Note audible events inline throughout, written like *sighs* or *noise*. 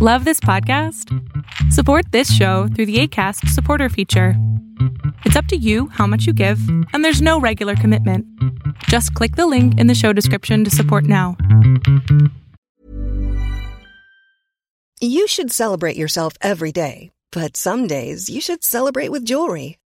Love this podcast? Support this show through the ACAST supporter feature. It's up to you how much you give, and there's no regular commitment. Just click the link in the show description to support now. You should celebrate yourself every day, but some days you should celebrate with jewelry.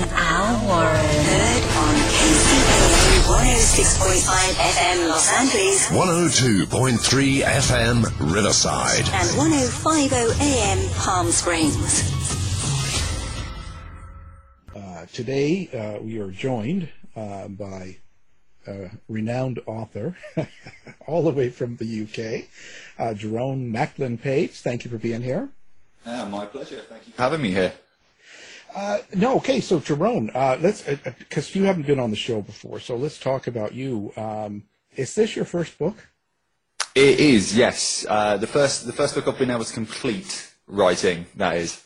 and Al Warren. Heard on KCAA 106.5 FM Los Angeles 102.3 FM Riverside. and 105.0 AM Palm Springs. Uh, today uh, we are joined uh, by a renowned author, *laughs* all the way from the UK, uh, Jerome Macklin Page. Thank you for being here. Yeah, my pleasure. Thank you for having me here. Uh, no, okay, so Jerome, uh, let's because you haven't been on the show before, so let's talk about you. Um, is this your first book? It is, yes. Uh, the first the first book I've been able to complete writing, that is.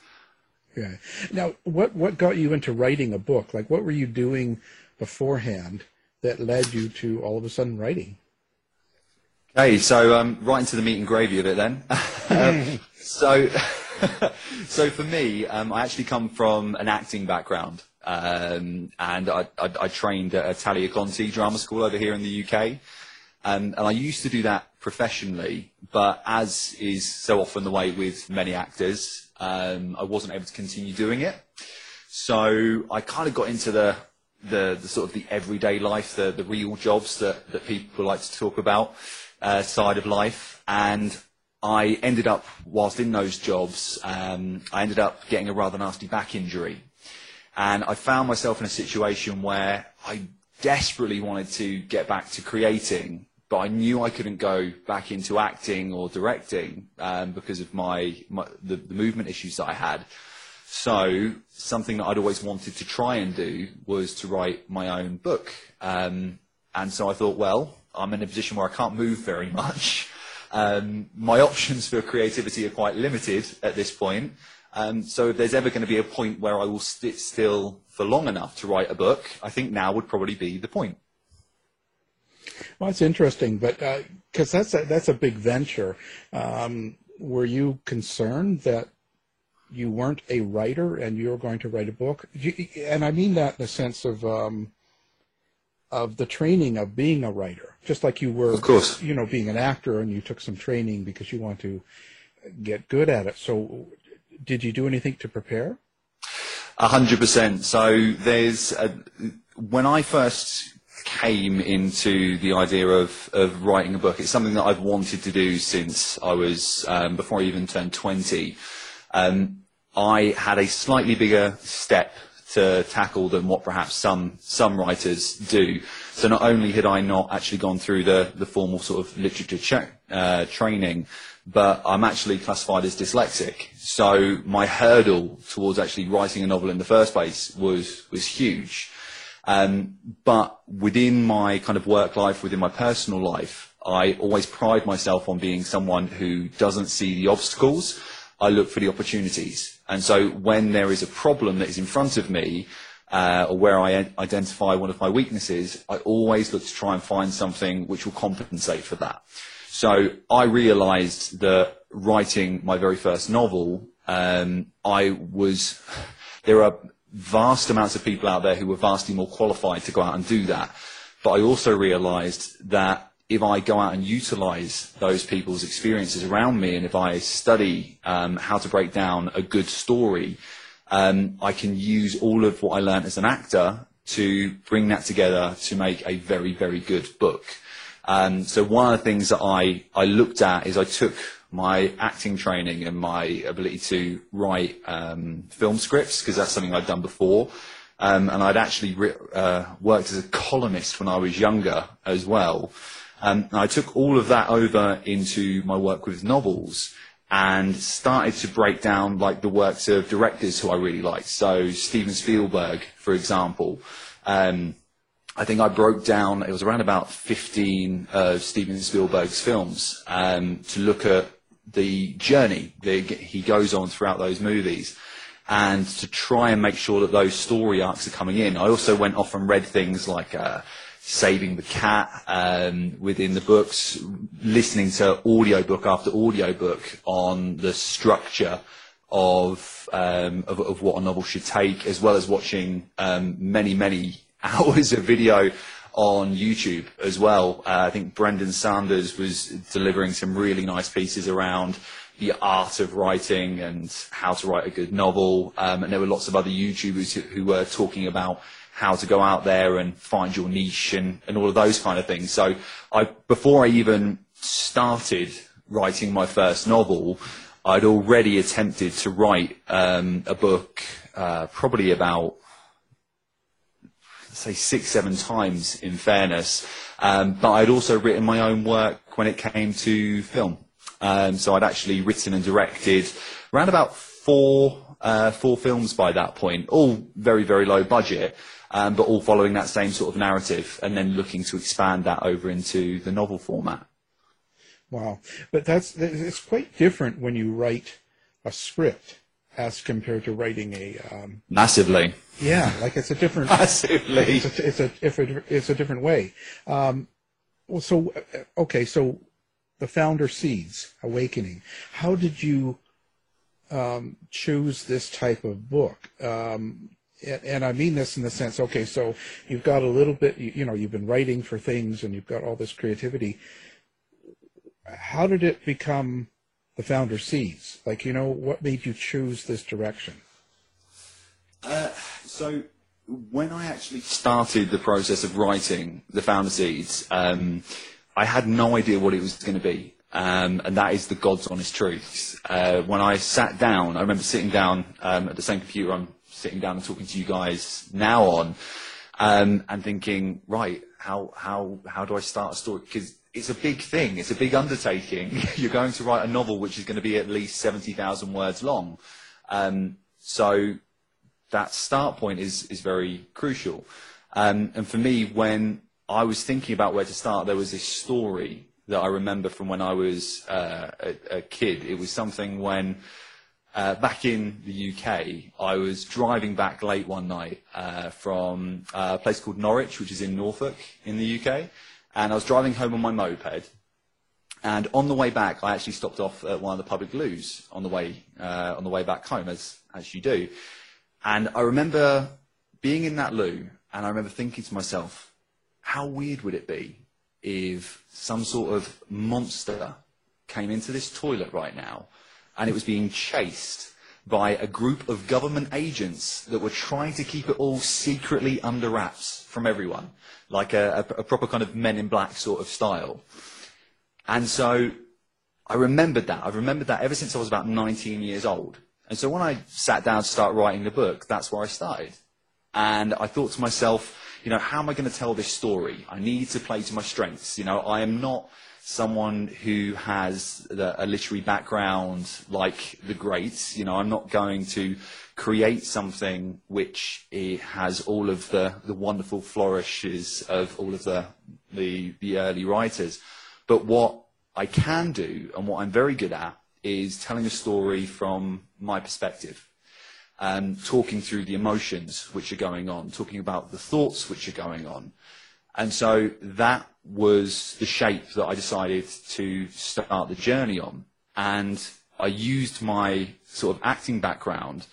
Yeah. Now, what what got you into writing a book? Like, what were you doing beforehand that led you to all of a sudden writing? Okay, so um, right into the meat and gravy of it then. *laughs* um, so, *laughs* *laughs* so for me, um, I actually come from an acting background, um, and I, I, I trained at Italia Conti Drama School over here in the UK, um, and I used to do that professionally, but as is so often the way with many actors, um, I wasn't able to continue doing it. So I kind of got into the, the, the sort of the everyday life, the, the real jobs that, that people like to talk about uh, side of life. And I ended up, whilst in those jobs, um, I ended up getting a rather nasty back injury. And I found myself in a situation where I desperately wanted to get back to creating, but I knew I couldn't go back into acting or directing um, because of my, my the, the movement issues that I had. So something that I'd always wanted to try and do was to write my own book. Um, and so I thought, well, I'm in a position where I can't move very *laughs* much. Um, my options for creativity are quite limited at this point. Um, so if there's ever going to be a point where I will sit still for long enough to write a book, I think now would probably be the point. Well, it's interesting, but because that's a, that's a big venture. Um, were you concerned that you weren't a writer and you were going to write a book? You, and I mean that in the sense of um, of the training of being a writer, just like you were, Of course. you know, being an actor and you took some training because you want to get good at it. So, did you do anything to prepare? A hundred percent. So there's a, when I first came into the idea of, of writing a book, it's something that I've wanted to do since I was um, before I even turned twenty. Um, I had a slightly bigger step to tackle than what perhaps some some writers do. So not only had I not actually gone through the, the formal sort of literature cha- uh, training, but I'm actually classified as dyslexic. So my hurdle towards actually writing a novel in the first place was was huge. Um, but within my kind of work life, within my personal life, I always pride myself on being someone who doesn't see the obstacles. I look for the opportunities. And so when there is a problem that is in front of me, uh, or where I identify one of my weaknesses, I always look to try and find something which will compensate for that. So I realised that writing my very first novel, um, I was there are vast amounts of people out there who were vastly more qualified to go out and do that. But I also realised that if I go out and utilise those people's experiences around me, and if I study um, how to break down a good story, um, I can use all of what I learned as an actor to bring that together to make a very, very good book. Um, so one of the things that I, I looked at is I took my acting training and my ability to write um, film scripts, because that's something I'd done before. Um, and I'd actually re- uh, worked as a columnist when I was younger as well. Um, I took all of that over into my work with novels and started to break down like the works of directors who I really liked. So Steven Spielberg, for example. Um, I think I broke down, it was around about 15 of Steven Spielberg's films um, to look at the journey that he goes on throughout those movies and to try and make sure that those story arcs are coming in. I also went off and read things like uh, saving the cat um, within the books, listening to audiobook after audiobook on the structure of, um, of, of what a novel should take, as well as watching um, many, many *laughs* hours of video on YouTube as well. Uh, I think Brendan Sanders was delivering some really nice pieces around the art of writing and how to write a good novel. Um, and there were lots of other YouTubers who, who were talking about how to go out there and find your niche and, and all of those kind of things. So I, before I even started writing my first novel, I'd already attempted to write um, a book, uh, probably about say six, seven times in fairness. Um, but I'd also written my own work when it came to film. Um, so I'd actually written and directed around about four, uh, four films by that point, all very, very low budget um, but all following that same sort of narrative and then looking to expand that over into the novel format. Wow. But that's, it's quite different when you write a script as compared to writing a um, massively. Yeah like it's a different *laughs* massively. it's a it's a, it's a, it's a different way. Um, well so okay so the founder seeds awakening. How did you um, choose this type of book? Um, and I mean this in the sense, okay, so you've got a little bit, you, you know, you've been writing for things and you've got all this creativity. How did it become the founder seeds? Like, you know, what made you choose this direction? Uh, so when I actually started the process of writing the founder seeds, um, I had no idea what it was going to be. Um, and that is the God's honest truth. Uh, when I sat down, I remember sitting down um, at the same computer I'm sitting down and talking to you guys now on, um, and thinking, right, how how how do I start a story? Because it's a big thing, it's a big undertaking. *laughs* You're going to write a novel which is going to be at least seventy thousand words long, um, so that start point is is very crucial. Um, and for me, when I was thinking about where to start, there was this story that I remember from when I was uh, a, a kid. It was something when uh, back in the UK, I was driving back late one night uh, from a place called Norwich, which is in Norfolk in the UK, and I was driving home on my moped. And on the way back, I actually stopped off at one of the public loos on the way uh, on the way back home, as as you do. And I remember being in that loo, and I remember thinking to myself, how weird would it be if some sort of monster came into this toilet right now? And it was being chased by a group of government agents that were trying to keep it all secretly under wraps from everyone, like a, a, a proper kind of men in black sort of style. And so I remembered that. I've remembered that ever since I was about 19 years old. And so when I sat down to start writing the book, that's where I started. And I thought to myself, you know, how am I going to tell this story? I need to play to my strengths. You know, I am not someone who has the, a literary background like the greats. You know, I'm not going to create something which has all of the, the wonderful flourishes of all of the, the, the early writers. but what I can do and what I'm very good at is telling a story from my perspective. Um, talking through the emotions which are going on, talking about the thoughts which are going on. And so that was the shape that I decided to start the journey on. And I used my sort of acting background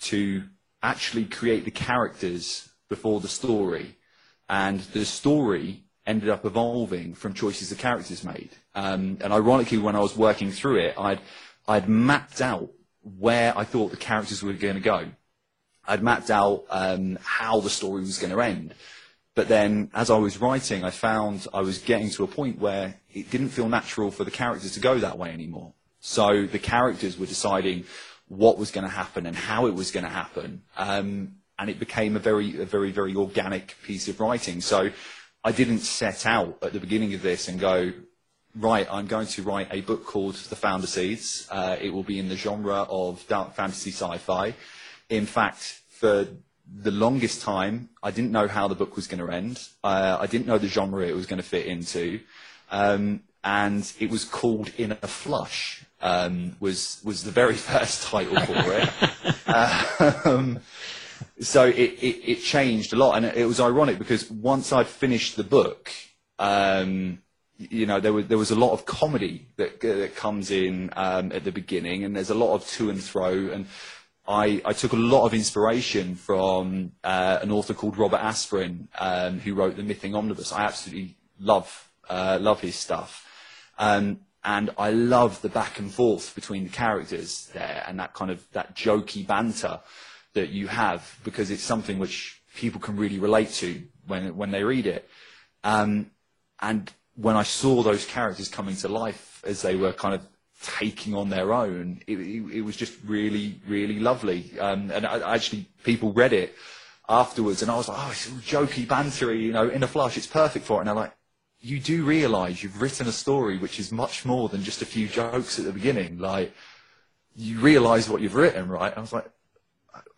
to actually create the characters before the story. And the story ended up evolving from choices the characters made. Um, and ironically, when I was working through it, I'd, I'd mapped out where I thought the characters were going to go. I'd mapped out um, how the story was going to end. But then, as I was writing, I found I was getting to a point where it didn't feel natural for the characters to go that way anymore. So the characters were deciding what was going to happen and how it was going to happen. Um, and it became a very, a very, very organic piece of writing. So I didn't set out at the beginning of this and go, right, I'm going to write a book called The Founder Seeds. Uh, it will be in the genre of dark fantasy sci-fi. In fact, for the longest time, I didn't know how the book was going to end. Uh, I didn't know the genre it was going to fit into. Um, and it was called In a Flush, um, was, was the very *laughs* first title for it. *laughs* um, so it, it, it, changed a lot. And it was ironic because once I'd finished the book, um, you know, there was, there was a lot of comedy that, that comes in um, at the beginning, and there's a lot of to and fro. And I, I took a lot of inspiration from uh, an author called Robert Asprin, um, who wrote the Mything Omnibus. I absolutely love uh, love his stuff, um, and I love the back and forth between the characters there, and that kind of that jokey banter that you have because it's something which people can really relate to when when they read it. Um, and when I saw those characters coming to life as they were kind of taking on their own, it, it, it was just really, really lovely. Um, and I, actually, people read it afterwards, and I was like, oh, it's all jokey, bantery, you know, in a flash, it's perfect for it. And they're like, you do realise you've written a story which is much more than just a few jokes at the beginning. Like, you realise what you've written, right? And I was like,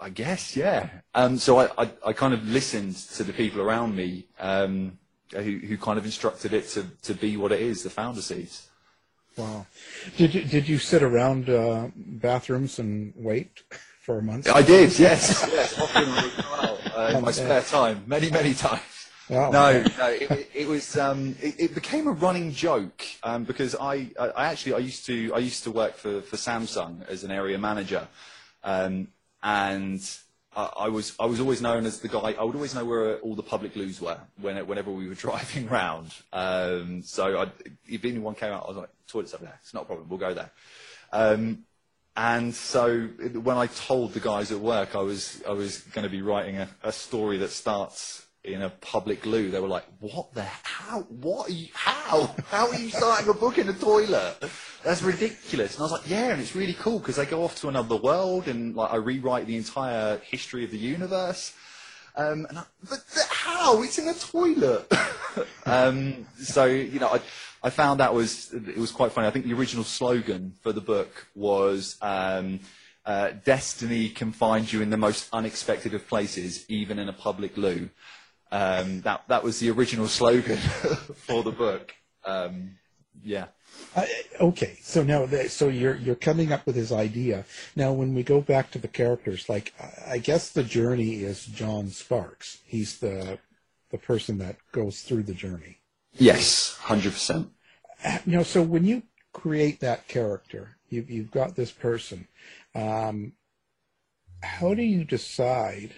I guess, yeah. Um, so I, I, I, kind of listened to the people around me um, who, who kind of instructed it to, to be what it is, the founder seeds. Wow. Did you, did you sit around uh, bathrooms and wait for a month? I did, yes. *laughs* yes, often uh, in my spare time, many, many times. Wow. No, no, it, it was. Um, it, it, became a running joke um, because I, I, actually, I used to, I used to work for, for Samsung as an area manager, um, and I was I was always known as the guy. I would always know where all the public loos were when, whenever we were *laughs* driving around. Um, so I'd, if anyone came out, I was like, "Toilets over there. It's not a problem. We'll go there." Um, and so when I told the guys at work I was I was going to be writing a, a story that starts in a public loo, they were like, "What the how? What are you? How? How are you starting a book in a toilet? That's ridiculous." And I was like, "Yeah, and it's really cool because they go off to another world, and like I rewrite the entire history of the universe." Um, and I, but how? It's in a toilet. *laughs* um, so you know, I, I found that was it was quite funny. I think the original slogan for the book was. Um, uh, destiny can find you in the most unexpected of places, even in a public loo. Um, that that was the original slogan *laughs* for the book. Um, yeah. Uh, okay, so now so you're you're coming up with his idea. Now, when we go back to the characters, like I guess the journey is John Sparks. He's the the person that goes through the journey. Yes, hundred percent. Uh, you know, so when you create that character, you've you've got this person. Um, how do you decide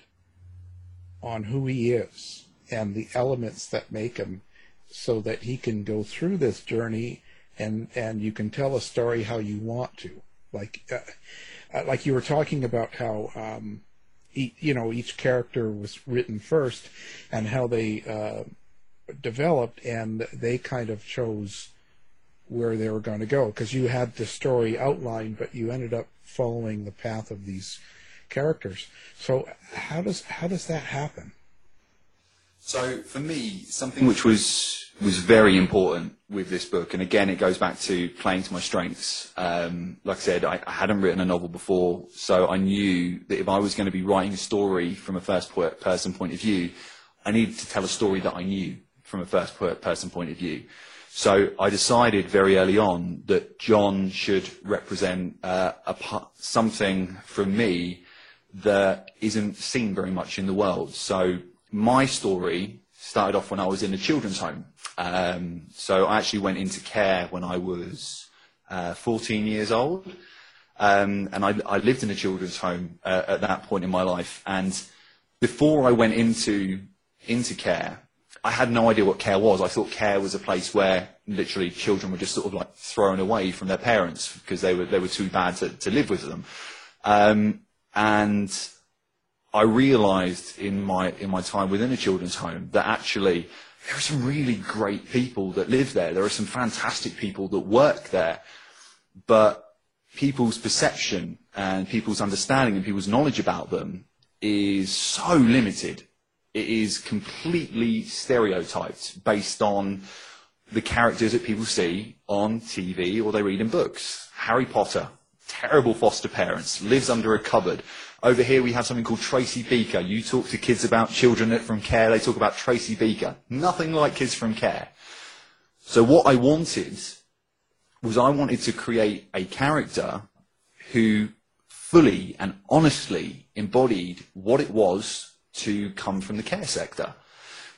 on who he is and the elements that make him so that he can go through this journey and and you can tell a story how you want to. Like uh, uh like you were talking about how um, e- you know each character was written first and how they uh, developed and they kind of chose where they were going to go. Because you had the story outlined but you ended up following the path of these characters. So how does how does that happen? So for me, something which was was very important with this book, and again, it goes back to playing to my strengths. Um, like I said, I, I, hadn't written a novel before, so I knew that if I was going to be writing a story from a first person point of view, I needed to tell a story that I knew from a first person point of view. So I decided very early on that John should represent uh, a something from me that isn't seen very much in the world. So my story started off when I was in a children's home. Um, so I actually went into care when I was uh, 14 years old. Um, and I, I lived in a children's home uh, at that point in my life. And before I went into, into care, I had no idea what care was. I thought care was a place where literally children were just sort of like thrown away from their parents because they were, they were too bad to, to live with them. Um, and I realised in my, in my time within a children's home that actually there are some really great people that live there. There are some fantastic people that work there. But people's perception and people's understanding and people's knowledge about them is so limited. It is completely stereotyped based on the characters that people see on TV or they read in books. Harry Potter, terrible foster parents, lives under a cupboard. Over here we have something called Tracy Beaker. You talk to kids about children from care, they talk about Tracy Beaker. Nothing like kids from care. So what I wanted was I wanted to create a character who fully and honestly embodied what it was to come from the care sector,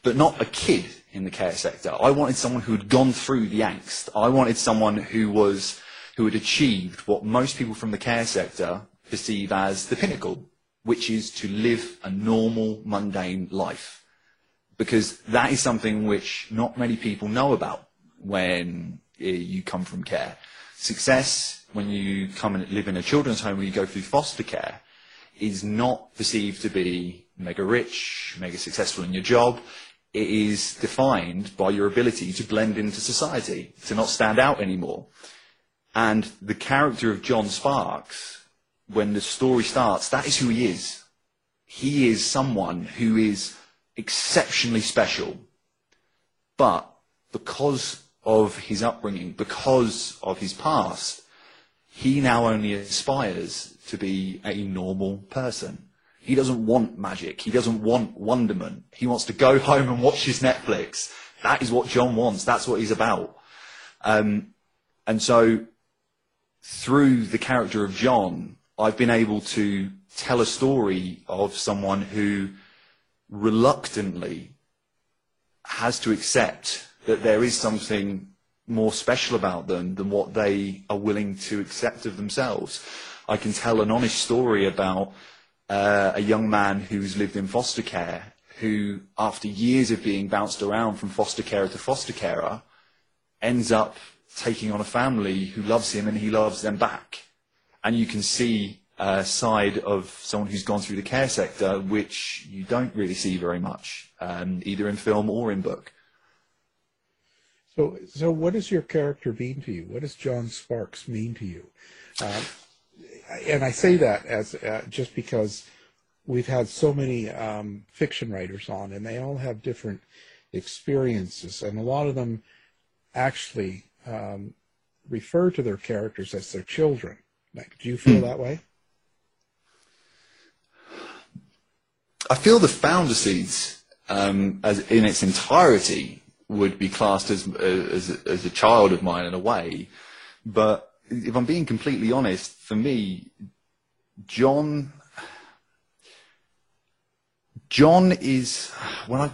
but not a kid in the care sector. I wanted someone who had gone through the angst. I wanted someone who was who had achieved what most people from the care sector perceive as the pinnacle, which is to live a normal, mundane life. Because that is something which not many people know about when eh, you come from care. Success, when you come and live in a children's home, when you go through foster care, is not perceived to be mega rich, mega successful in your job. It is defined by your ability to blend into society, to not stand out anymore. And the character of John Sparks, when the story starts, that is who he is. He is someone who is exceptionally special. But because of his upbringing, because of his past, he now only aspires to be a normal person. He doesn't want magic. He doesn't want wonderment. He wants to go *laughs* home and watch his Netflix. That is what John wants. That's what he's about. Um, and so, through the character of John, I've been able to tell a story of someone who reluctantly has to accept that there is something more special about them than what they are willing to accept of themselves. I can tell an honest story about uh, a young man who's lived in foster care who, after years of being bounced around from foster carer to foster carer, ends up taking on a family who loves him and he loves them back. And you can see a side of someone who's gone through the care sector which you don't really see very much, um, either in film or in book. So, so what does your character mean to you? What does John Sparks mean to you? Uh, and I say that as uh, just because we've had so many um, fiction writers on, and they all have different experiences, and a lot of them actually um, refer to their characters as their children. Like, do you feel mm. that way? I feel the founder seeds um, as in its entirety would be classed as, as, as a child of mine in a way. But if I'm being completely honest, for me, John, John is when I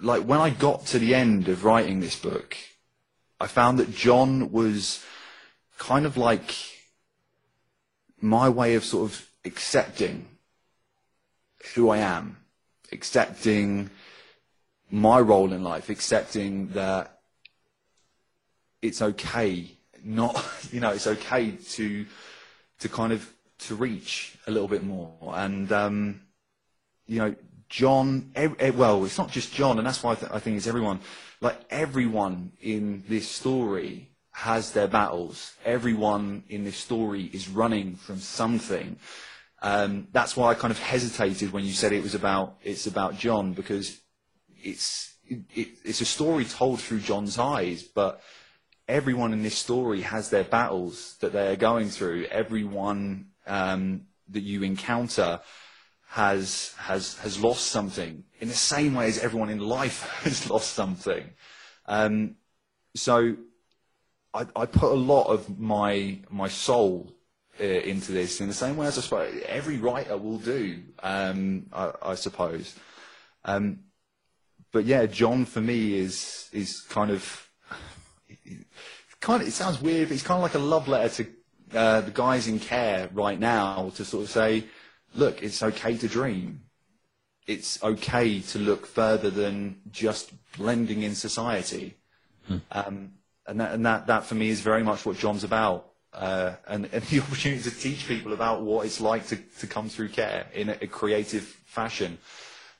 like when I got to the end of writing this book, I found that John was kind of like my way of sort of accepting who I am, accepting my role in life, accepting that it's okay not, *laughs* you know, it's okay to, to kind of, to reach a little bit more. And, um, you know, John, well, it's not just John, and that's why I, th- I think it's everyone. Like everyone in this story has their battles. Everyone in this story is running from something. Um, that's why I kind of hesitated when you said it was about it's about John because it's it, it's a story told through John's eyes, but everyone in this story has their battles that they are going through. Everyone um, that you encounter has has has lost something in the same way as everyone in life *laughs* has lost something. Um, so I, I put a lot of my my soul uh, into this in the same way as I suppose every writer will do. Um, I, I suppose. Um, but yeah, John for me is is kind of *sighs* kind of. It sounds weird, but it's kind of like a love letter to uh, the guys in care right now to sort of say, look, it's okay to dream. It's okay to look further than just blending in society. Um, and that, and that, that for me is very much what John's about. Uh, and, and *laughs* the opportunity to teach people about what it's like to, to come through care in a, a creative fashion.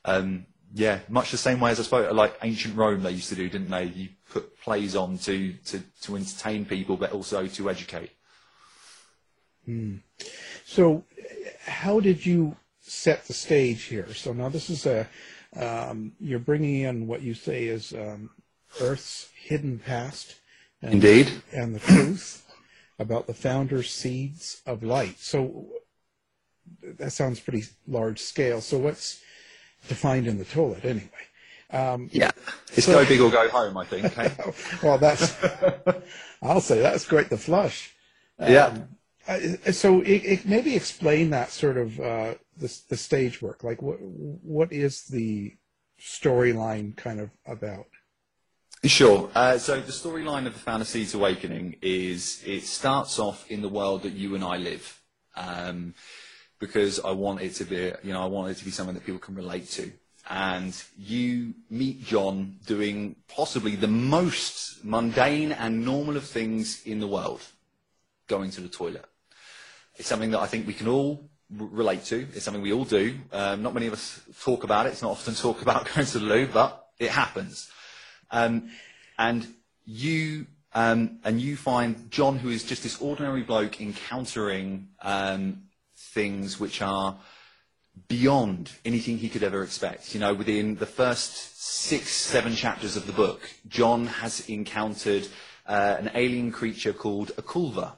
Um, yeah, much the same way as I spoke, like ancient Rome they used to do, didn't they? You put plays on to, to, to entertain people, but also to educate. Hmm. So, how did you set the stage here? So now this is a um, you're bringing in what you say is um, Earth's hidden past, and, Indeed. and the truth about the founder's seeds of light. So that sounds pretty large scale. So what's defined in the toilet anyway? Um, Yeah. It's so- go big or go home, I think. eh? *laughs* well, that's *laughs* I'll say that's great. The flush. Yeah. Uh, so it, it maybe explain that sort of uh, the the stage work. Like what what is the storyline kind of about? Sure. Uh, so the storyline of the Seeds Awakening is it starts off in the world that you and I live, um, because I want it to be, you know, I want it to be something that people can relate to. And you meet John doing possibly the most mundane and normal of things in the world, going to the toilet. It's something that I think we can all relate to. It's something we all do. Um, not many of us talk about it. It's not often *laughs* talked about going to the loo, but it happens. Um, and you um, and you find John, who is just this ordinary bloke, encountering um, things which are beyond anything he could ever expect. You know, within the first six, seven chapters of the book, John has encountered uh, an alien creature called a Kulva.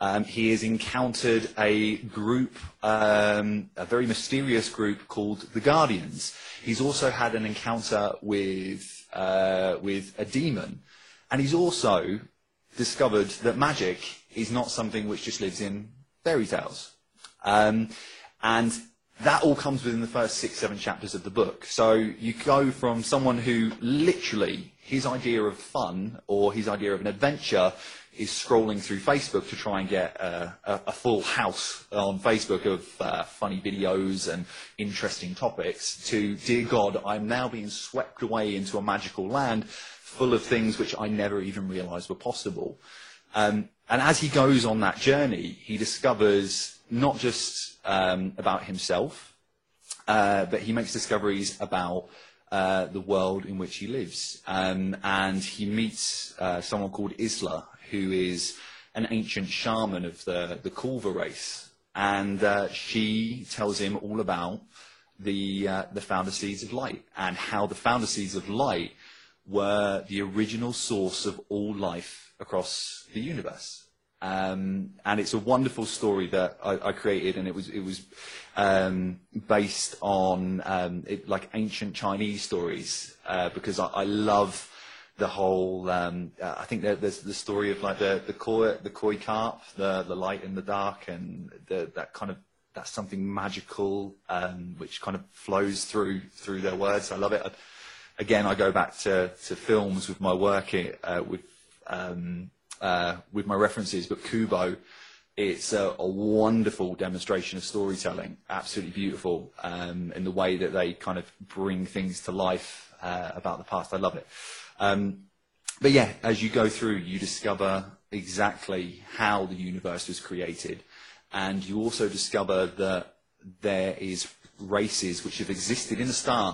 Um, he has encountered a group, um, a very mysterious group called the Guardians. He's also had an encounter with, uh, with a demon. And he's also discovered that magic is not something which just lives in fairy tales. Um, and that all comes within the first six, seven chapters of the book. So you go from someone who literally, his idea of fun or his idea of an adventure is scrolling through Facebook to try and get a, a full house on Facebook of uh, funny videos and interesting topics to, dear God, I'm now being swept away into a magical land full of things which I never even realized were possible. Um, and as he goes on that journey, he discovers not just um, about himself, uh, but he makes discoveries about uh, the world in which he lives. Um, and he meets uh, someone called Isla, who is an ancient shaman of the, the Kulva race. And uh, she tells him all about the, uh, the founder seeds of light and how the founder seeds of light were the original source of all life across the universe. Um, and it's a wonderful story that I, I created, and it was it was um, based on um, it, like ancient Chinese stories uh, because I, I love the whole. Um, uh, I think there, there's the story of like the the koi, the koi carp, the the light in the dark, and the, that kind of that's something magical um, which kind of flows through through their words. I love it. I, again, I go back to, to films with my work uh, with um, uh, with my references, but Kubo, it's a, a wonderful demonstration of storytelling, absolutely beautiful um, in the way that they kind of bring things to life uh, about the past. I love it. Um, but yeah, as you go through, you discover exactly how the universe was created, and you also discover that there is races which have existed in the stars.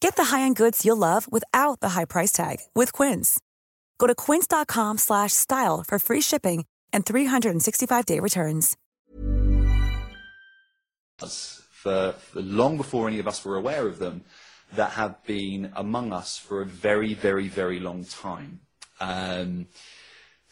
Get the high-end goods you'll love without the high price tag with Quince. Go to quince.com/style for free shipping and 365-day returns. For, for long before any of us were aware of them, that have been among us for a very, very, very long time. Um,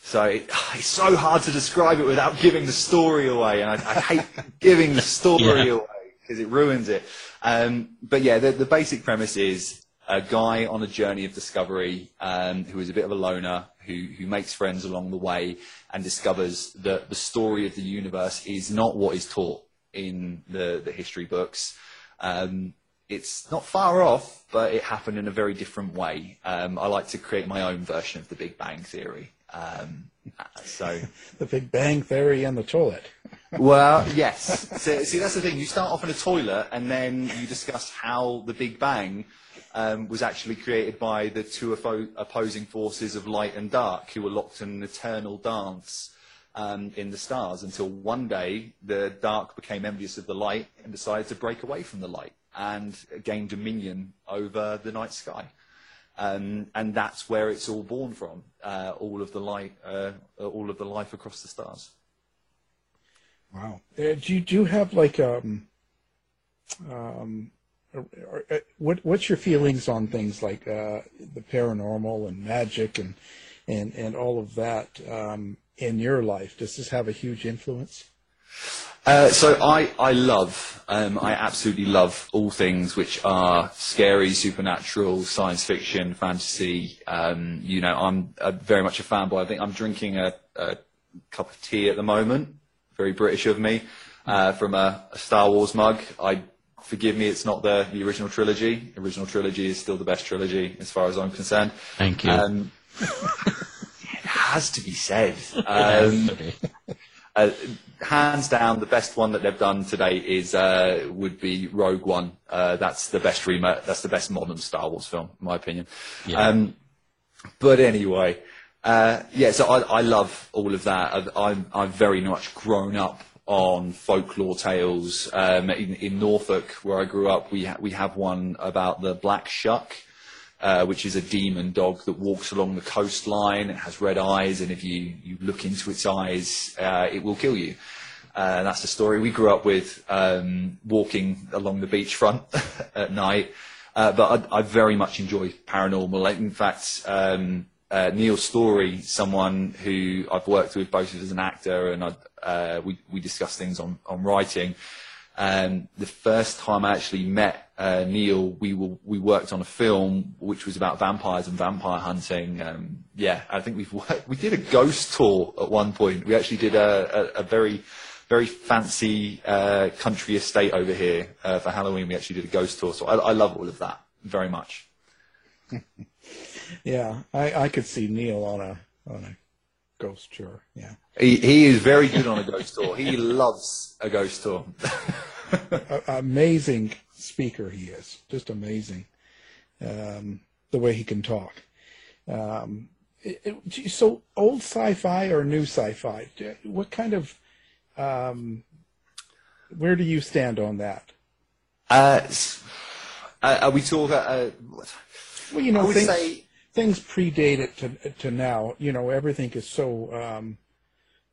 so it, *sighs* it's so hard to describe it without giving the story away, and I, I hate giving the *laughs* story Yeah. away because it ruins it. Um, but yeah, the, the basic premise is a guy on a journey of discovery um, who is a bit of a loner, who, who makes friends along the way, and discovers that the story of the universe is not what is taught in the, the history books. Um, it's not far off, but it happened in a very different way. Um, I like to create my own version of the Big Bang Theory. Um, so, *laughs* The Big Bang Theory and the toilet. Well, yes. See, that's the thing. You start off in a toilet, and then you discuss how the Big Bang um, was actually created by the two oppo- opposing forces of light and dark, who were locked in an eternal dance um, in the stars until one day the dark became envious of the light and decided to break away from the light and gain dominion over the night sky. Um, and that's where it's all born from, uh, all of the light, uh, all of the life across the stars. Wow. Uh, do you do have like um um or, or, uh, what what's your feelings on things like uh, the paranormal and magic and and and all of that um, in your life? Does this have a huge influence? Uh, so I, I love, um, I absolutely love all things which are scary, supernatural, science fiction, fantasy. Um, you know, I'm uh very much a fanboy. I think I'm drinking a, a cup of tea at the moment. Very British of me, uh, from a, a Star Wars mug. I forgive me, it's not the, the original trilogy. The original trilogy is still the best trilogy as far as I'm concerned. Thank you. Um, *laughs* it has to be said. Um, *laughs* uh, hands down, the best one that they've done today is uh, would be Rogue One. Uh, that's the best remake. That's the best modern Star Wars film, in my opinion. Yeah. Um, but anyway, uh, yeah. So I, I love all of that. I've, I'm, I've very much grown up on folklore tales. Um, in, in Norfolk, where I grew up, we ha- we have one about the black shuck uh, which is a demon dog that walks along the coastline. It has red eyes, and if you, you look into its eyes, uh, it will kill you. Uh, that's the story we grew up with, um, walking along the beachfront *laughs* at night. Uh, but I, I very much enjoy paranormal. In fact, um, uh, Neil Story, someone who I've worked with both as an actor and I, uh, we, we discuss things on, on writing. Um, the first time I actually met uh, Neil, we we worked on a film which was about vampires and vampire hunting. Um, yeah, I think we've worked, we did a ghost tour at one point. We actually did a, a, a very very fancy uh, country estate over here uh, for Halloween. We actually did a ghost tour, so I, I love all of that very much. *laughs* Yeah, I, I could see Neil on a on a ghost tour. Yeah, He, he is very good on a ghost tour. He loves a ghost tour. a, amazing speaker he is. Just amazing. Um, the way he can talk. Um, it, it- so old sci-fi or new sci-fi? What kind of Um, where do you stand on that? Uh, uh, are we talking? Uh, Well, you know, I would things, say- things predate it to to now. You know, everything is so. Um,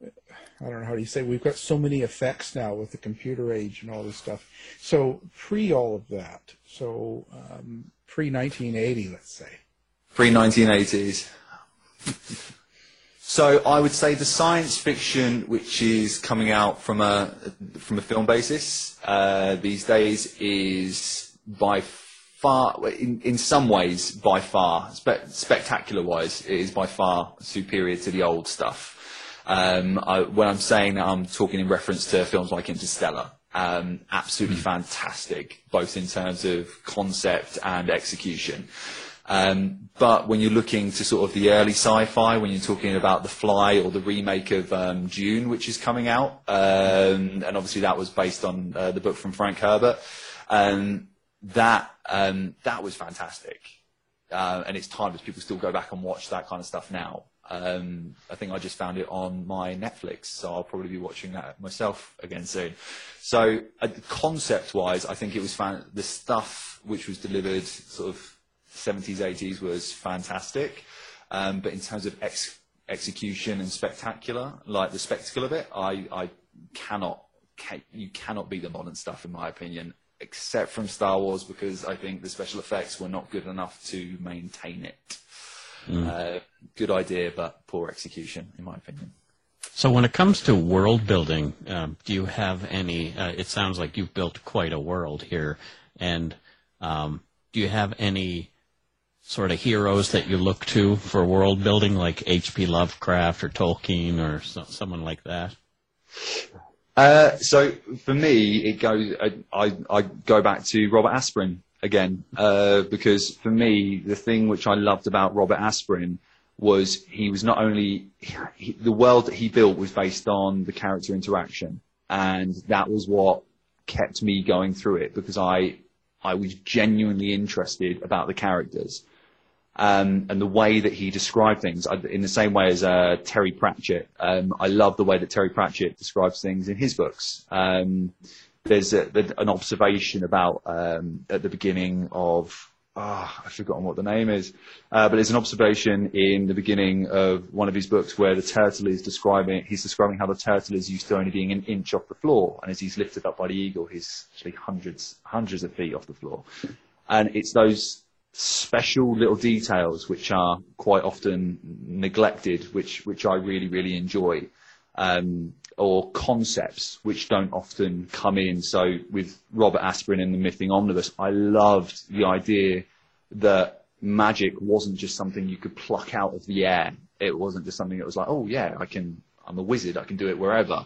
I don't know how do you say. We've got so many effects now with the computer age and all this stuff. So pre all of that. So um, pre 1980, let's say. Pre 1980s. *laughs* So I would say the science fiction which is coming out from a from a film basis uh, these days is by far, in, in some ways, by far, spe- spectacular wise, it is by far superior to the old stuff. Um, I, when I'm saying that, I'm talking in reference to films like Interstellar. Um, absolutely fantastic, both in terms of concept and execution. Um, but when you're looking to sort of the early sci-fi, when you're talking about The Fly or the remake of um, Dune, which is coming out, um, and obviously that was based on uh, the book from Frank Herbert, um, that um, that was fantastic. Uh, and it's timeless. People still go back and watch that kind of stuff now. Um, I think I just found it on my Netflix, so I'll probably be watching that myself again soon. So, uh, concept-wise, I think it was fan- the stuff which was delivered sort of 70s, 80s was fantastic. Um, but in terms of ex- execution and spectacular, like the spectacle of it, I, I cannot, ca- you cannot beat the modern stuff in my opinion, except from Star Wars because I think the special effects were not good enough to maintain it. Uh, good idea, but poor execution, in my opinion. So when it comes to world building, um, do you have any? Uh, it sounds like you've built quite a world here, and um, do you have any sort of heroes that you look to for world building, like H.P. Lovecraft or Tolkien or so, someone like that? Uh, so for me, it goes. I, I, go back to Robert Asprin again uh, because for me, the thing which I loved about Robert Asprin was he was not only he, the world that he built was based on the character interaction, and that was what kept me going through it because I I was genuinely interested about the characters. Um, and the way that he described things, in the same way as uh, Terry Pratchett, um, I love the way that Terry Pratchett describes things in his books. Um, there's a, an observation about um, at the beginning of ah, I've forgotten what the name is, uh, but there's an observation in the beginning of one of his books where the turtle is describing he's describing how the turtle is used to only being an inch off the floor, and as he's lifted up by the eagle, he's actually hundreds hundreds of feet off the floor, and it's those special little details which are quite often neglected, which which I really really enjoy, um, or concepts which don't often come in. So with Robert Asprin and the Mything Omnibus, I loved the idea that magic wasn't just something you could pluck out of the air. It wasn't just something that was like, oh yeah, I can, I'm a wizard, I can do it wherever.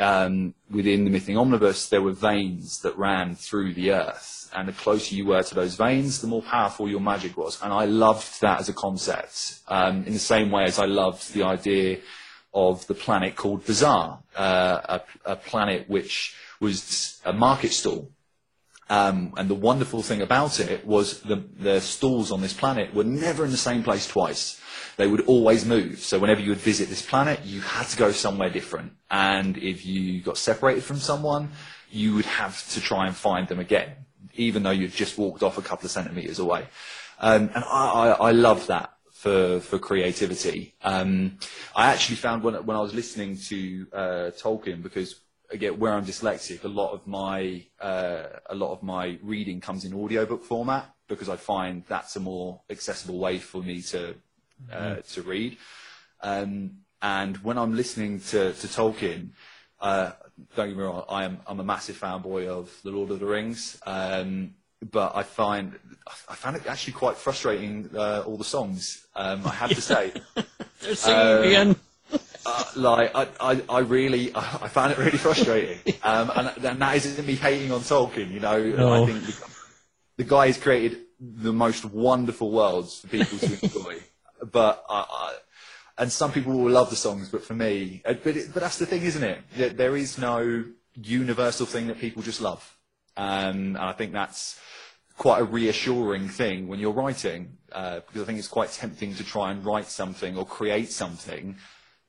Um, within the Mything Omnibus, there were veins that ran through the earth, and the closer you were to those veins, the more powerful your magic was. And I loved that as a concept, um, in the same way as I loved the idea of the planet called Bazaar, uh, a, a planet which was a market stall. Um, and the wonderful thing about it was the, the stalls on this planet were never in the same place twice. They would always move. So whenever you would visit this planet, you had to go somewhere different. And if you got separated from someone, you would have to try and find them again, even though you'd just walked off a couple of centimeters away. Um, and I, I, I love that for, for creativity. Um, I actually found when, when I was listening to uh, Tolkien, because again, where I'm dyslexic, a lot of my uh, a lot of my reading comes in audiobook format because I find that's a more accessible way for me to uh, to read. Um, and when I'm listening to, to Tolkien, uh, don't get me wrong, I am I'm a massive fanboy of the Lord of the Rings. Um, but I find I found it actually quite frustrating. Uh, all the songs, um, I have to *laughs* say. They're singing again. Uh, like I, I, I really, *laughs* I found it really frustrating, *laughs* um, and, and that isn't me hating on Tolkien. You know, No. I think the, the guy has created the most wonderful worlds for people to enjoy. *laughs* but I, I, and some people will love the songs, but for me, uh, but it, but that's the thing, isn't it? There, there is no universal thing that people just love, um, and I think that's quite a reassuring thing when you're writing, uh, because I think it's quite tempting to try and write something or create something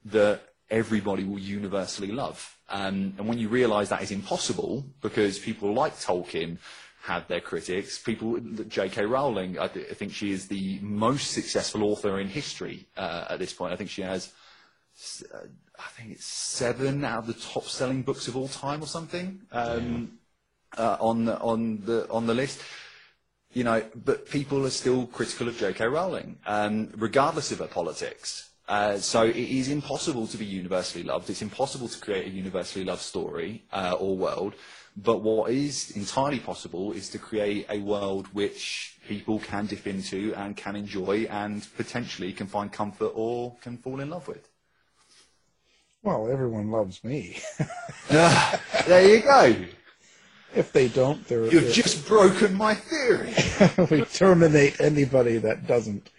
that everybody will universally love. Um, and when you realise that is impossible, because people like Tolkien had their critics, people, J.K. Rowling, I, th- I think she is the most successful author in history uh, at this point. I think she has, uh, I think it's seven out of the top-selling books of all time or something um, uh, on the, on the on the list you know, but people are still critical of J.K. Rowling, um, regardless of her politics. Uh, so it is impossible to be universally loved. It's impossible to create a universally loved story uh, or world. But what is entirely possible is to create a world which people can dip into and can enjoy and potentially can find comfort or can fall in love with. Well, everyone loves me. *laughs* there you go. If they don't, they're. You've they're- just broken my theory. *laughs* we terminate anybody that doesn't.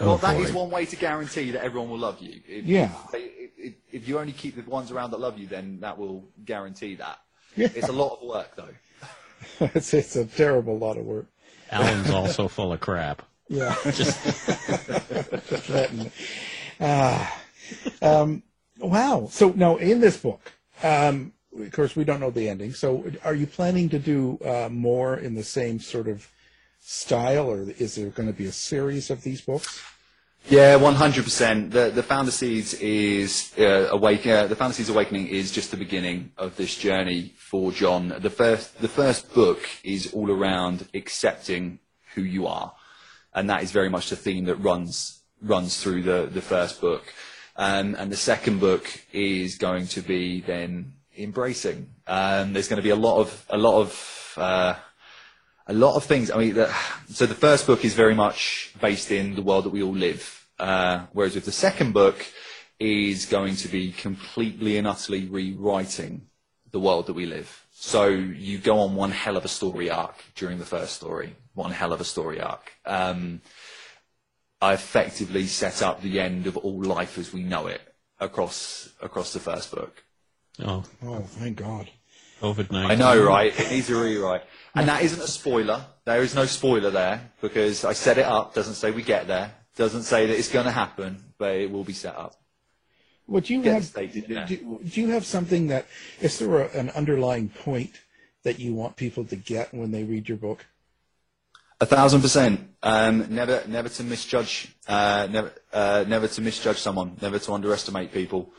Well, that is one way to guarantee that everyone will love you. If, Yeah. If, if, if you only keep the ones around that love you, then that will guarantee that. Yeah. It's a lot of work, though. *laughs* it's, it's a terrible lot of work. Alan's *laughs* also full of crap. Yeah. Just Just that and- ah. um, wow. So now in this book, um, of course, we don't know the ending. So are you planning to do uh, more in the same sort of style, or is there going to be a series of these books? Yeah, one hundred percent. The the Founder Seeds is uh, awake. Uh, the Founder Seeds Awakening is just the beginning of this journey for John. The first the first book is all around accepting who you are, and that is very much the theme that runs runs through the the first book. Um, and the second book is going to be then embracing. Um, there's going to be a lot of a lot of uh, a lot of things. I mean, the, so the first book is very much based in the world that we all live, uh, whereas with the second book is going to be completely and utterly rewriting the world that we live. So you go on one hell of a story arc during the first story, one hell of a story arc. Um, I effectively set up the end of all life as we know it across across the first book. oh, Oh, thank God. COVID nineteen. I know, right? It needs a rewrite. And that isn't a spoiler. There is no spoiler there because I set it up. Doesn't say we get there. Doesn't say that it's going to happen, but it will be set up. Would you Get have? do, do, do you have something that is there a, an underlying point that you want people to get when they read your book? A thousand percent. Um, never, never to misjudge. Uh, never, uh, never to misjudge someone. Never to underestimate people,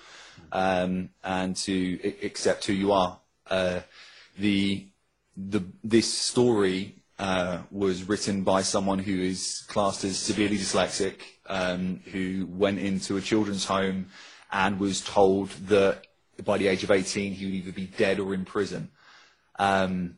um, and to I- accept who you are. Uh, the, the, this story uh, was written by someone who is classed as severely dyslexic, um, who went into a children's home and was told that by the age of 18 he would either be dead or in prison. Um,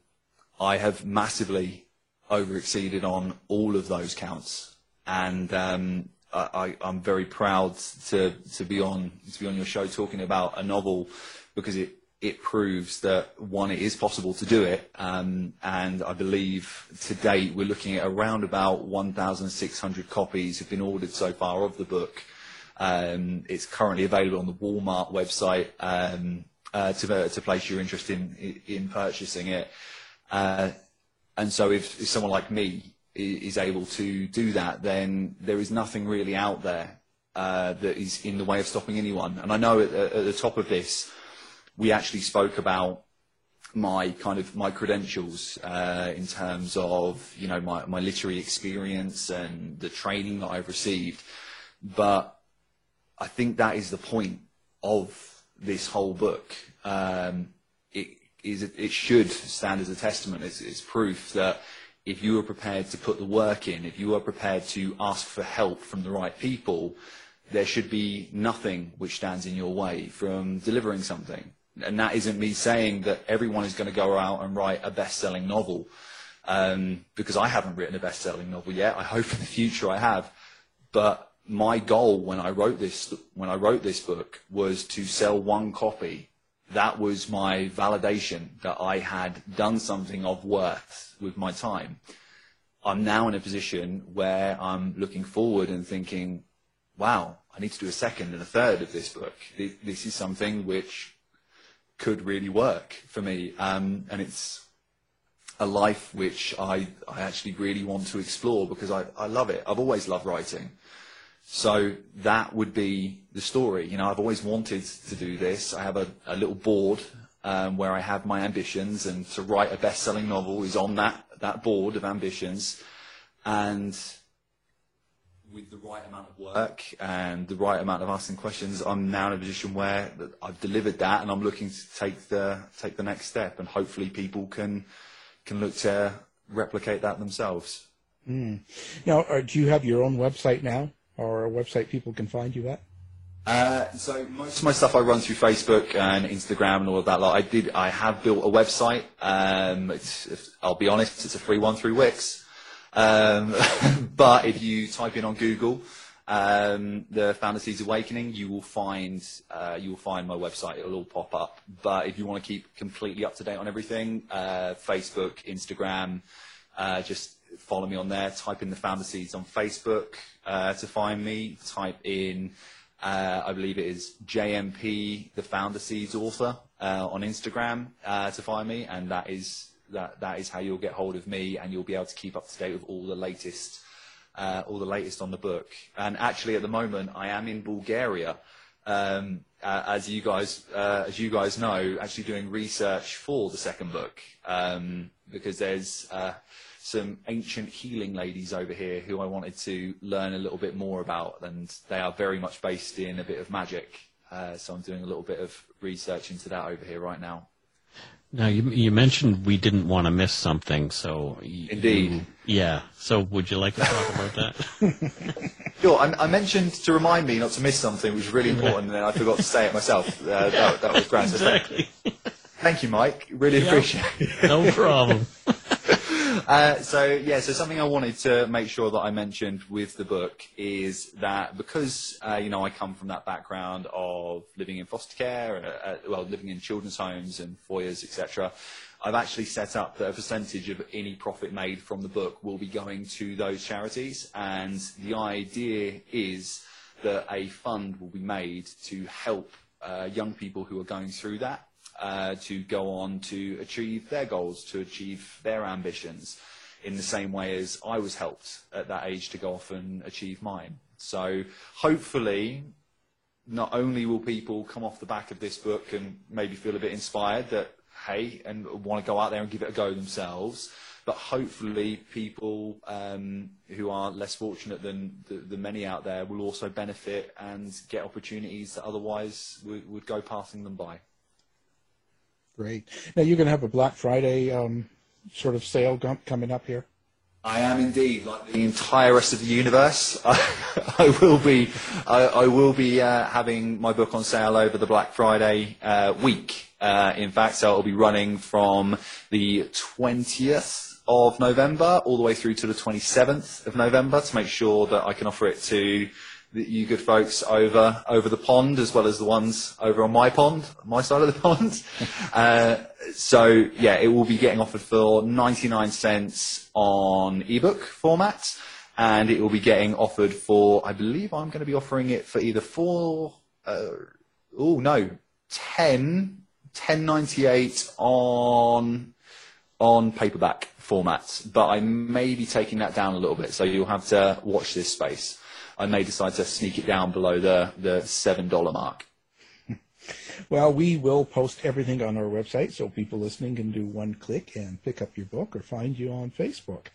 I have massively over-exceeded on all of those counts, and um, I, I'm very proud to, to be on to be on your show talking about a novel because it it proves that one it is possible to do it, um, and I believe to date we're looking at around about 1,600 copies have been ordered so far of the book. Um, it's currently available on the Walmart website um, uh, to, to place your interest in, in purchasing it. Uh, and so if, if someone like me is able to do that, then there is nothing really out there uh, that is in the way of stopping anyone. And I know at, at the top of this, we actually spoke about my kind of my credentials uh, in terms of you know my, my literary experience and the training that I've received, but I think that is the point of this whole book. Um, it is it should stand as a testament, as, as proof that if you are prepared to put the work in, if you are prepared to ask for help from the right people, there should be nothing which stands in your way from delivering something. And that isn't me saying that everyone is going to go out and write a best-selling novel, um, because I haven't written a best-selling novel yet. I hope in the future I have. But my goal when I wrote this when I wrote this book was to sell one copy. That was my validation that I had done something of worth with my time. I'm now in a position where I'm looking forward and thinking, wow, I need to do a second and a third of this book. This is something which could really work for me. Um, and it's a life which I, I actually really want to explore because I, I love it. I've always loved writing. So that would be the story. You know, I've always wanted to do this. I have a, a little board um, where I have my ambitions, and to write a best-selling novel is on that that board of ambitions, and with the right amount of work and the right amount of asking questions, I'm now in a position where I've delivered that, and I'm looking to take the take the next step, and hopefully people can can look to replicate that themselves. Mm. Now, uh, do you have your own website now, or a website people can find you at? Uh, so most of my stuff I run through Facebook and Instagram and all of that. Like I did, I have built a website. Um, it's, if, I'll be honest, it's a free one through Wix. Um, *laughs* but if you type in on Google, um, the Seeds Awakening, you will find uh, you will find my website. It'll all pop up. But if you want to keep completely up to date on everything, uh, Facebook, Instagram, uh, just follow me on there. Type in the Seeds on Facebook uh, to find me. Type in uh, I believe it is JMP, the Founder Seeds author, uh, on Instagram to find me, and that is that that is how you'll get hold of me, and you'll be able to keep up to date with all the latest, uh, all the latest on the book. And actually, at the moment, I am in Bulgaria, um, uh, as you guys uh, as you guys know, actually doing research for the second book, um, because there's some ancient healing ladies over here who I wanted to learn a little bit more about, and they are very much based in a bit of magic. Uh, so I'm doing a little bit of research into that over here right now. Now you you mentioned we didn't want to miss something, so indeed, you, yeah. So would you like to talk about that? *laughs* sure. I, I, mentioned to remind me not to miss something, which was really important, and then I forgot to say it myself. Uh, that, that was grand. Exactly. Thank you, Mike. Really appreciate it. No problem. *laughs* Uh, so yeah, so something I wanted to make sure that I mentioned with the book is that because uh, you know I come from that background of living in foster care, uh, uh well, living in children's homes and foyers, etc. I've actually set up that a percentage of any profit made from the book will be going to those charities, and the idea is that a fund will be made to help uh, young people who are going through that uh, to go on to achieve their goals, to achieve their ambitions, in the same way as I was helped at that age to go off and achieve mine. So hopefully, not only will people come off the back of this book and maybe feel a bit inspired that, hey, and want to go out there and give it a go themselves, but hopefully people um, who are less fortunate than the, the, many out there will also benefit and get opportunities that otherwise would, would go passing them by. Great. Now you're going to have a Black Friday um, sort of sale coming up here. I am indeed, like the entire rest of the universe. *laughs* I, I will be, I, I will be uh, having my book on sale over the Black Friday uh, week. Uh, in fact, so it'll be running from the 20th of November all the way through to the 27th of November to make sure that I can offer it to you good folks over over the pond as well as the ones over on my pond, my side of the *laughs* pond. uh, so yeah, it will be getting offered for 99 cents on ebook format, and it will be getting offered for, I believe I'm going to be offering it for either four, uh, oh no, 10, 10.98 on on paperback format, but I may be taking that down a little bit, so you'll have to watch this space. I may decide to sneak it down below the, the $7 mark. *laughs* Well, we will post everything on our website so people listening can do one click and pick up your book or find you on Facebook.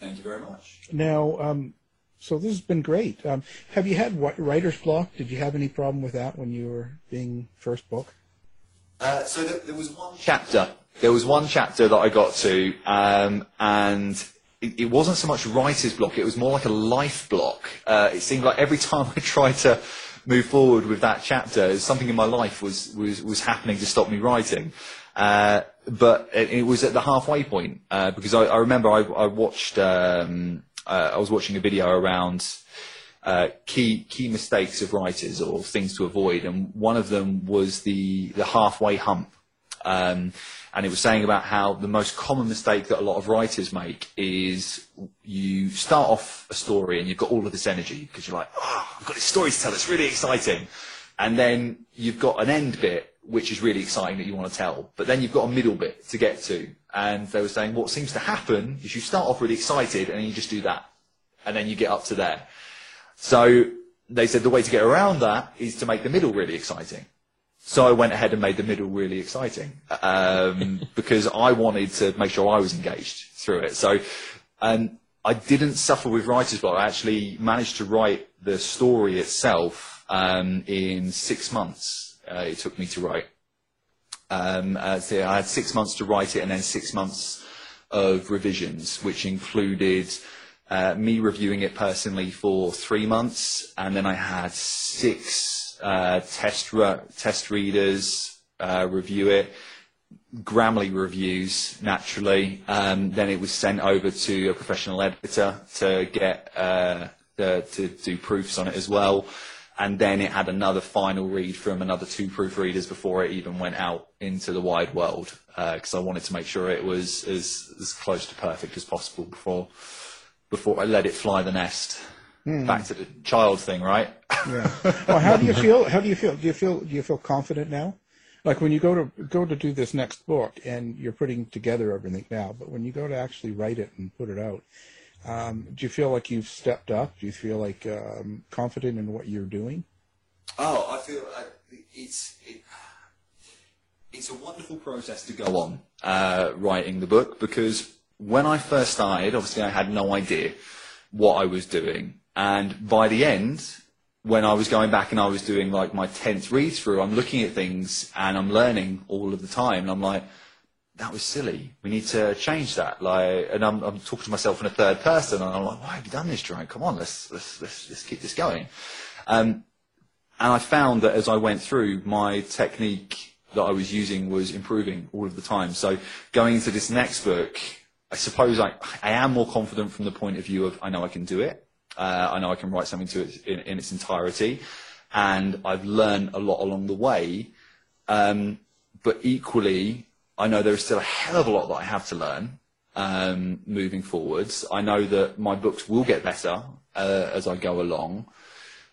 Thank you very much. Now, um, so this has been great. Um, have you had writer's block? Did you have any problem with that when you were being first book? Uh, so there, there, was one chapter. There was one chapter that I got to, um, and it, it, wasn't so much writer's block, it was more like a life block. Uh, it seemed like every *laughs* time I tried to move forward with that chapter, something in my life was, was, was happening to stop me writing. Uh, but it, it, was at the halfway point, uh, because I, I remember I, I watched, um, uh, I was watching a video around uh, key key mistakes of writers or things to avoid, and one of them was the the halfway hump. Um, and it was saying about how the most common mistake that a lot of writers make is you start off a story and you've got all of this energy because you're like, oh, I've got this story to tell, it's really exciting. And then you've got an end bit which is really exciting that you want to tell, but then you've got a middle bit to get to. And they were saying what seems to happen is you start off really excited and then you just do that. And then you get up to there. So they said the way to get around that is to make the middle really exciting. So I went ahead and made the middle really exciting um, *laughs* because I wanted to make sure I was engaged through it. So um, I didn't suffer with writer's block. I actually managed to write the story itself um, in six months. Uh, it took me to write. Um, uh, so I had six months to write it and then six months of revisions, which included uh, me reviewing it personally for three months, and then I had six uh, test test readers uh, review it, Grammarly reviews naturally. Um, then it was sent over to a professional editor to get uh, to do proofs on it as well. And then it had another final read from another two proofreaders before it even went out into the wide world, because I wanted to make sure it was as, as close to perfect as possible before before I let it fly the nest. Hmm. Back to the child thing, right? Yeah. Well, how do you *laughs* feel? How do you feel? Do you feel? Do you feel confident now? Like when you go to go to do this next book, and you're putting together everything now, but when you go to actually write it and put it out, um, do you feel like you've stepped up? Do you feel like um, confident in what you're doing? Oh, I feel uh, it's it, it's a wonderful process to go on uh, writing the book because when I first started, obviously I had no idea what I was doing, and by the end, when I was going back and I was doing like my tenth read through, I'm looking at things and I'm learning all of the time, and I'm like, that was silly. We need to change that. Like, and I'm, I'm talking to myself in a third person, and I'm like, why have you done this, Jerome? Come on, let's let's let's, let's keep this going. Um, and I found that as I went through, my technique that I was using was improving all of the time. So going into this next book, I suppose I, I am more confident from the point of view of I know I can do it. Uh, I know I can write something to it in, in its entirety, and I've learned a lot along the way. Um, but equally, I know there is still a hell of a lot that I have to learn um, moving forwards. I know that my books will get better uh, as I go along,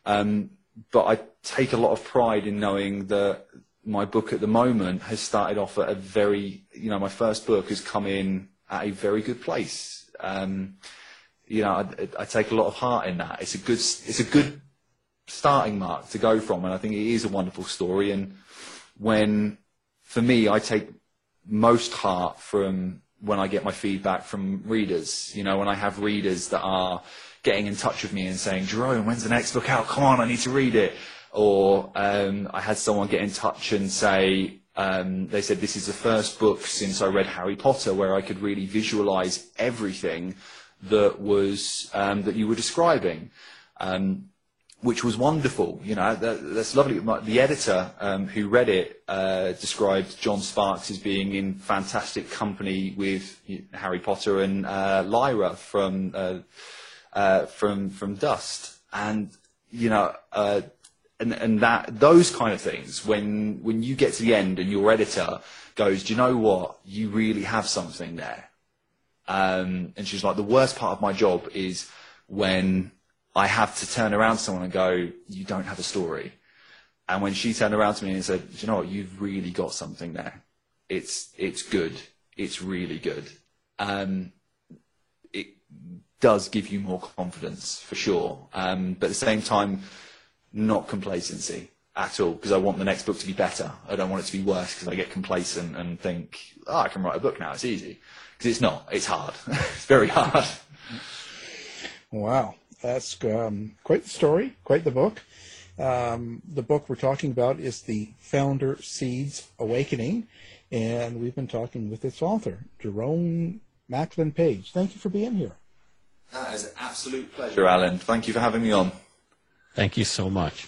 um, but I take a lot of pride in knowing that my book at the moment has started off at a very, you know, my first book has come in at a very good place. Um, you know, I, I take a lot of heart in that. It's a good, it's a good starting mark to go from, and I think it is a wonderful story. And when, for me, I take most heart from when I get my feedback from readers. You know, when I have readers that are getting in touch with me and saying, Jerome, when's the next book out? Come on, I need to read it. Or um, I had someone get in touch and say, um, they said, this is the first book since I read Harry Potter where I could really visualize everything that was um, that you were describing. Um, which was wonderful. You know, that, that's lovely. The editor um, who read it uh, described John Sparks as being in fantastic company with Harry Potter and uh, Lyra from uh, uh, from from Dust, and you know, uh, and and that those kind of things. When when you get to the end and your editor goes, do you know what? You really have something there. Um, and she's like, the worst part of my job is when I have to turn around to someone and go, you don't have a story. And when she turned around to me and said, you know what, you've really got something there. It's, it's good. It's really good. Um, it does give you more confidence for sure. Um, but at the same time, not complacency at all because I want the next book to be better. I don't want it to be worse because I get complacent and think, oh, I can write a book now. It's easy. Because it's not. It's hard. *laughs* it's very hard. Wow, that's um, quite the story, quite the book. Um, the book we're talking about is The Founder Seeds Awakening, and we've been talking with its author, Jerome Macklin Page. Thank you for being here. That is an absolute pleasure, Alan. Thank you for having me on. Thank you so much.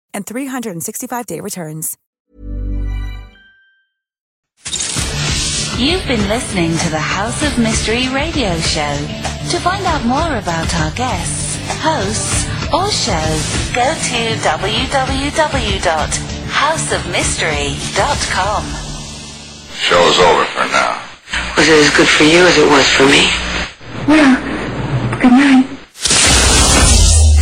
and 365-day returns. You've been listening to the House of Mystery radio show. To find out more about our guests, hosts, or shows, go to www.houseofmystery.com. Show's over for now. Was it as good for you as it was for me? Well, good night.